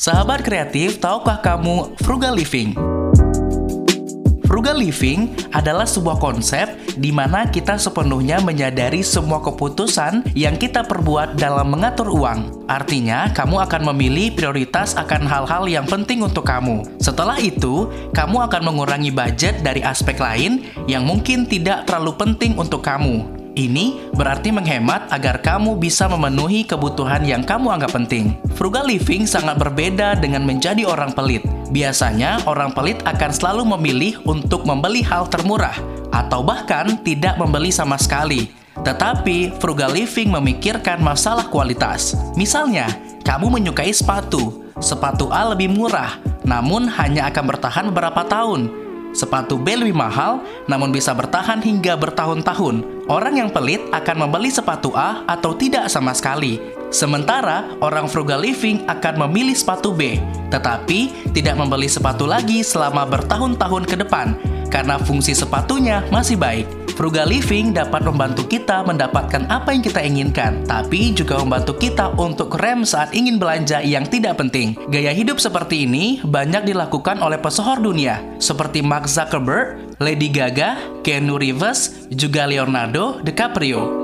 Sahabat kreatif, tahukah kamu frugal living? Frugal living adalah sebuah konsep di mana kita sepenuhnya menyadari semua keputusan yang kita perbuat dalam mengatur uang. Artinya, kamu akan memilih prioritas akan hal-hal yang penting untuk kamu. Setelah itu, kamu akan mengurangi budget dari aspek lain yang mungkin tidak terlalu penting untuk kamu. Ini berarti menghemat agar kamu bisa memenuhi kebutuhan yang kamu anggap penting. Frugal living sangat berbeda dengan menjadi orang pelit. Biasanya, orang pelit akan selalu memilih untuk membeli hal termurah atau bahkan tidak membeli sama sekali. Tetapi, frugal living memikirkan masalah kualitas. Misalnya, kamu menyukai sepatu. Sepatu A lebih murah, namun hanya akan bertahan beberapa tahun. Sepatu B lebih mahal, namun bisa bertahan hingga bertahun-tahun. Orang yang pelit akan membeli sepatu A atau tidak sama sekali. Sementara orang frugal living akan memilih sepatu B, tetapi tidak membeli sepatu lagi selama bertahun-tahun ke depan karena fungsi sepatunya masih baik. Frugal living dapat membantu kita mendapatkan apa yang kita inginkan, tapi juga membantu kita untuk rem saat ingin belanja yang tidak penting. Gaya hidup seperti ini banyak dilakukan oleh pesohor dunia, seperti Mark Zuckerberg, Lady Gaga, Keanu Reeves, juga Leonardo DiCaprio.